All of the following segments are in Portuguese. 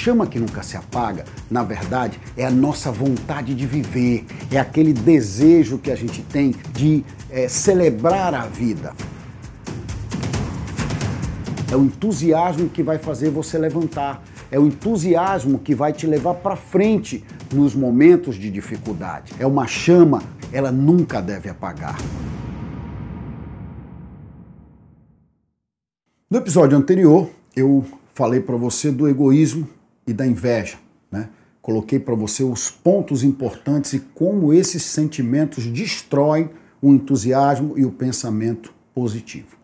chama que nunca se apaga, na verdade, é a nossa vontade de viver, é aquele desejo que a gente tem de é, celebrar a vida. É o entusiasmo que vai fazer você levantar, é o entusiasmo que vai te levar para frente nos momentos de dificuldade. É uma chama, ela nunca deve apagar. No episódio anterior, eu falei para você do egoísmo e da inveja, né? Coloquei para você os pontos importantes e como esses sentimentos destroem o entusiasmo e o pensamento positivo.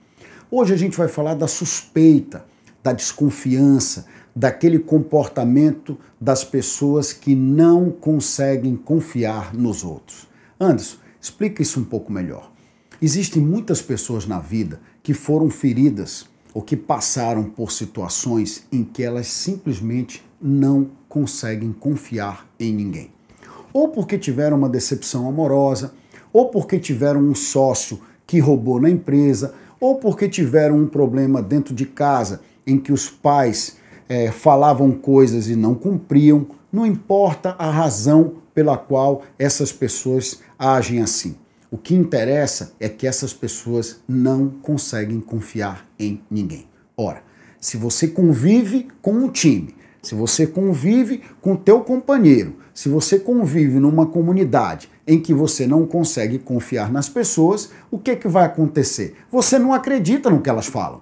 Hoje a gente vai falar da suspeita, da desconfiança, daquele comportamento das pessoas que não conseguem confiar nos outros. Anderson, explica isso um pouco melhor. Existem muitas pessoas na vida que foram feridas ou que passaram por situações em que elas simplesmente não conseguem confiar em ninguém. Ou porque tiveram uma decepção amorosa, ou porque tiveram um sócio que roubou na empresa, ou porque tiveram um problema dentro de casa em que os pais é, falavam coisas e não cumpriam, não importa a razão pela qual essas pessoas agem assim. O que interessa é que essas pessoas não conseguem confiar em ninguém. Ora, se você convive com um time, se você convive com teu companheiro, se você convive numa comunidade em que você não consegue confiar nas pessoas, o que, que vai acontecer? Você não acredita no que elas falam.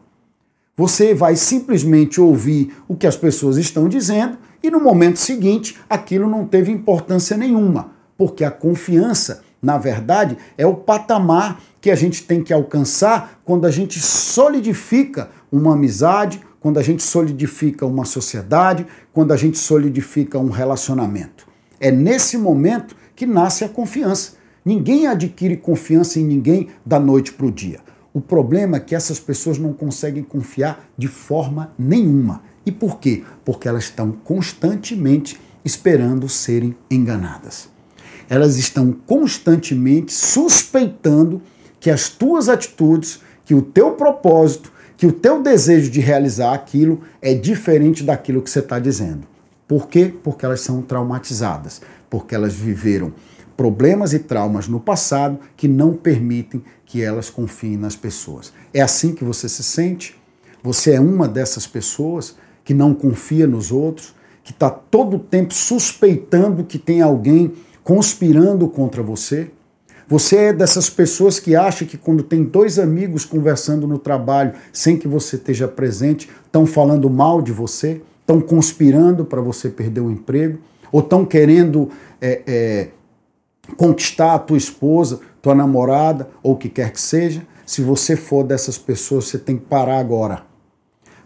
Você vai simplesmente ouvir o que as pessoas estão dizendo e no momento seguinte aquilo não teve importância nenhuma, porque a confiança, na verdade, é o patamar que a gente tem que alcançar quando a gente solidifica uma amizade, quando a gente solidifica uma sociedade, quando a gente solidifica um relacionamento. É nesse momento que nasce a confiança. Ninguém adquire confiança em ninguém da noite para o dia. O problema é que essas pessoas não conseguem confiar de forma nenhuma. E por quê? Porque elas estão constantemente esperando serem enganadas. Elas estão constantemente suspeitando que as tuas atitudes, que o teu propósito, que o teu desejo de realizar aquilo é diferente daquilo que você está dizendo. Por quê? Porque elas são traumatizadas, porque elas viveram problemas e traumas no passado que não permitem que elas confiem nas pessoas. É assim que você se sente? Você é uma dessas pessoas que não confia nos outros, que está todo o tempo suspeitando que tem alguém conspirando contra você? Você é dessas pessoas que acha que quando tem dois amigos conversando no trabalho sem que você esteja presente, estão falando mal de você, estão conspirando para você perder o emprego, ou estão querendo é, é, conquistar a tua esposa, tua namorada ou o que quer que seja, se você for dessas pessoas, você tem que parar agora.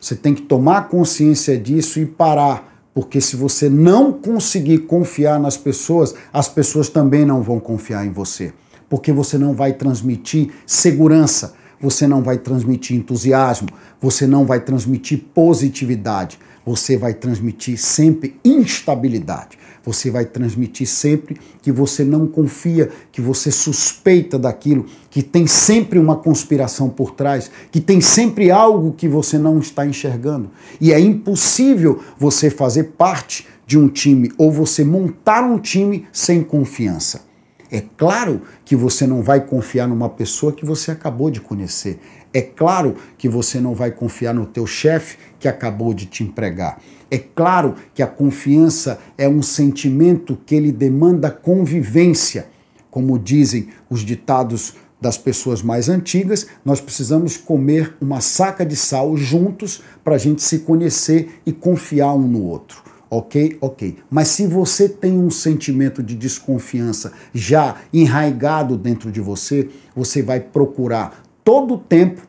Você tem que tomar consciência disso e parar, porque se você não conseguir confiar nas pessoas, as pessoas também não vão confiar em você, porque você não vai transmitir segurança, você não vai transmitir entusiasmo, você não vai transmitir positividade, você vai transmitir sempre instabilidade você vai transmitir sempre que você não confia, que você suspeita daquilo, que tem sempre uma conspiração por trás, que tem sempre algo que você não está enxergando. E é impossível você fazer parte de um time ou você montar um time sem confiança. É claro que você não vai confiar numa pessoa que você acabou de conhecer. É claro que você não vai confiar no teu chefe que acabou de te empregar. É claro que a confiança é um sentimento que ele demanda convivência. Como dizem os ditados das pessoas mais antigas, nós precisamos comer uma saca de sal juntos para a gente se conhecer e confiar um no outro. Ok? Ok. Mas se você tem um sentimento de desconfiança já enraigado dentro de você, você vai procurar todo o tempo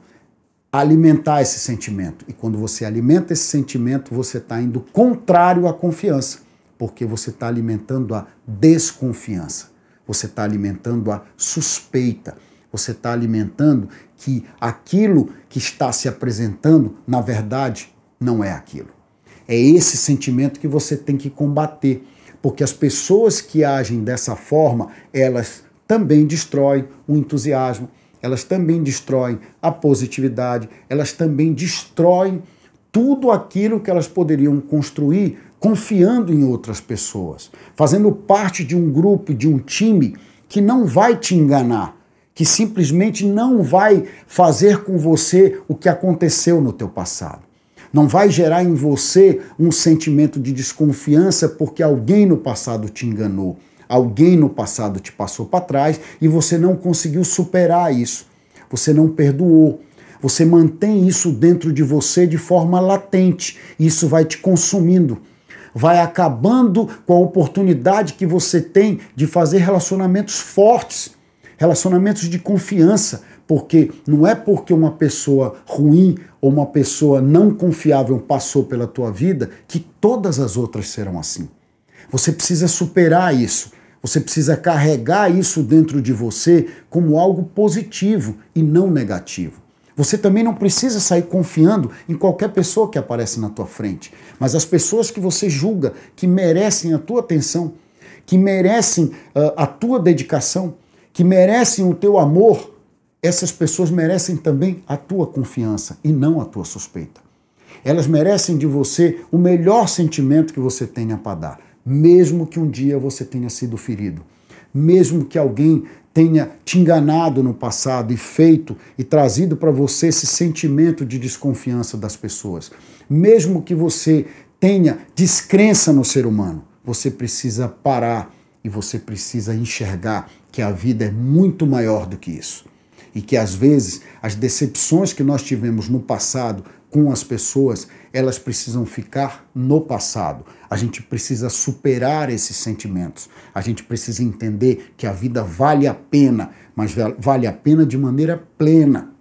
alimentar esse sentimento. E quando você alimenta esse sentimento, você está indo contrário à confiança, porque você está alimentando a desconfiança, você está alimentando a suspeita, você está alimentando que aquilo que está se apresentando, na verdade, não é aquilo. É esse sentimento que você tem que combater, porque as pessoas que agem dessa forma, elas também destroem o entusiasmo, elas também destroem a positividade, elas também destroem tudo aquilo que elas poderiam construir confiando em outras pessoas, fazendo parte de um grupo, de um time que não vai te enganar, que simplesmente não vai fazer com você o que aconteceu no teu passado. Não vai gerar em você um sentimento de desconfiança porque alguém no passado te enganou, alguém no passado te passou para trás e você não conseguiu superar isso. Você não perdoou. Você mantém isso dentro de você de forma latente. Isso vai te consumindo vai acabando com a oportunidade que você tem de fazer relacionamentos fortes, relacionamentos de confiança, porque não é porque uma pessoa ruim ou uma pessoa não confiável passou pela tua vida que todas as outras serão assim. Você precisa superar isso. Você precisa carregar isso dentro de você como algo positivo e não negativo. Você também não precisa sair confiando em qualquer pessoa que aparece na tua frente, mas as pessoas que você julga que merecem a tua atenção, que merecem uh, a tua dedicação, que merecem o teu amor, essas pessoas merecem também a tua confiança e não a tua suspeita. Elas merecem de você o melhor sentimento que você tenha para dar, mesmo que um dia você tenha sido ferido, mesmo que alguém tenha te enganado no passado e feito e trazido para você esse sentimento de desconfiança das pessoas. Mesmo que você tenha descrença no ser humano, você precisa parar e você precisa enxergar que a vida é muito maior do que isso. E que às vezes as decepções que nós tivemos no passado com as pessoas, elas precisam ficar no passado. A gente precisa superar esses sentimentos. A gente precisa entender que a vida vale a pena, mas vale a pena de maneira plena.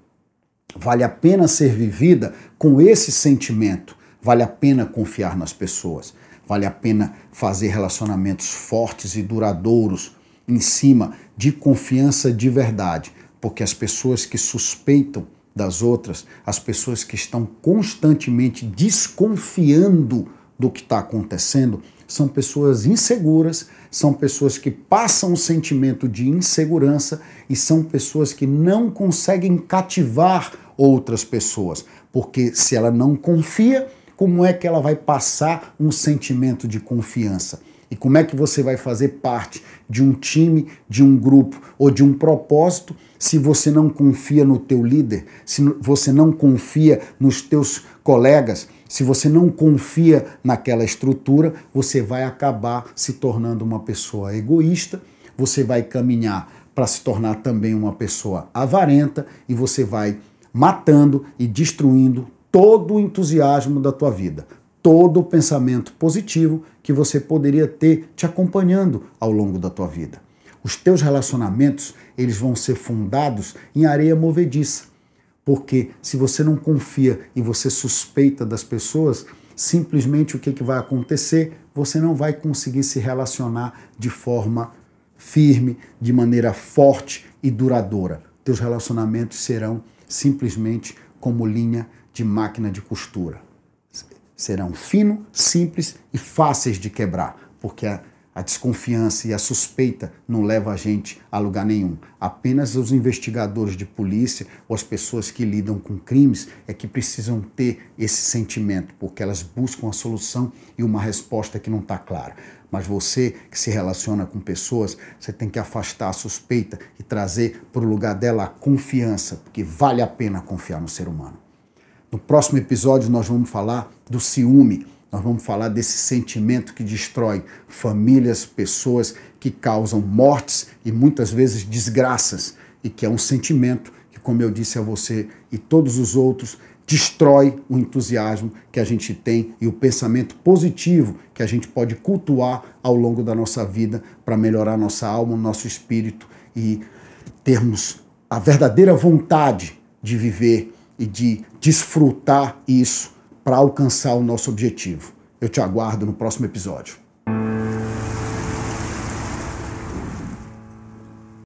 Vale a pena ser vivida com esse sentimento. Vale a pena confiar nas pessoas. Vale a pena fazer relacionamentos fortes e duradouros em cima de confiança de verdade, porque as pessoas que suspeitam das outras, as pessoas que estão constantemente desconfiando do que está acontecendo, são pessoas inseguras, são pessoas que passam um sentimento de insegurança e são pessoas que não conseguem cativar outras pessoas, porque se ela não confia, como é que ela vai passar um sentimento de confiança? E como é que você vai fazer parte de um time, de um grupo ou de um propósito se você não confia no teu líder, se você não confia nos teus colegas, se você não confia naquela estrutura, você vai acabar se tornando uma pessoa egoísta, você vai caminhar para se tornar também uma pessoa avarenta e você vai matando e destruindo todo o entusiasmo da tua vida todo o pensamento positivo que você poderia ter te acompanhando ao longo da tua vida. Os teus relacionamentos, eles vão ser fundados em areia movediça. Porque se você não confia e você suspeita das pessoas, simplesmente o que, que vai acontecer? Você não vai conseguir se relacionar de forma firme, de maneira forte e duradoura. Teus relacionamentos serão simplesmente como linha de máquina de costura serão finos, simples e fáceis de quebrar, porque a, a desconfiança e a suspeita não leva a gente a lugar nenhum. Apenas os investigadores de polícia ou as pessoas que lidam com crimes é que precisam ter esse sentimento, porque elas buscam a solução e uma resposta que não está clara. Mas você que se relaciona com pessoas, você tem que afastar a suspeita e trazer para o lugar dela a confiança, porque vale a pena confiar no ser humano. No próximo episódio, nós vamos falar do ciúme. Nós vamos falar desse sentimento que destrói famílias, pessoas, que causam mortes e muitas vezes desgraças, e que é um sentimento que, como eu disse a você e todos os outros, destrói o entusiasmo que a gente tem e o pensamento positivo que a gente pode cultuar ao longo da nossa vida para melhorar nossa alma, nosso espírito e termos a verdadeira vontade de viver e de desfrutar isso para alcançar o nosso objetivo. Eu te aguardo no próximo episódio.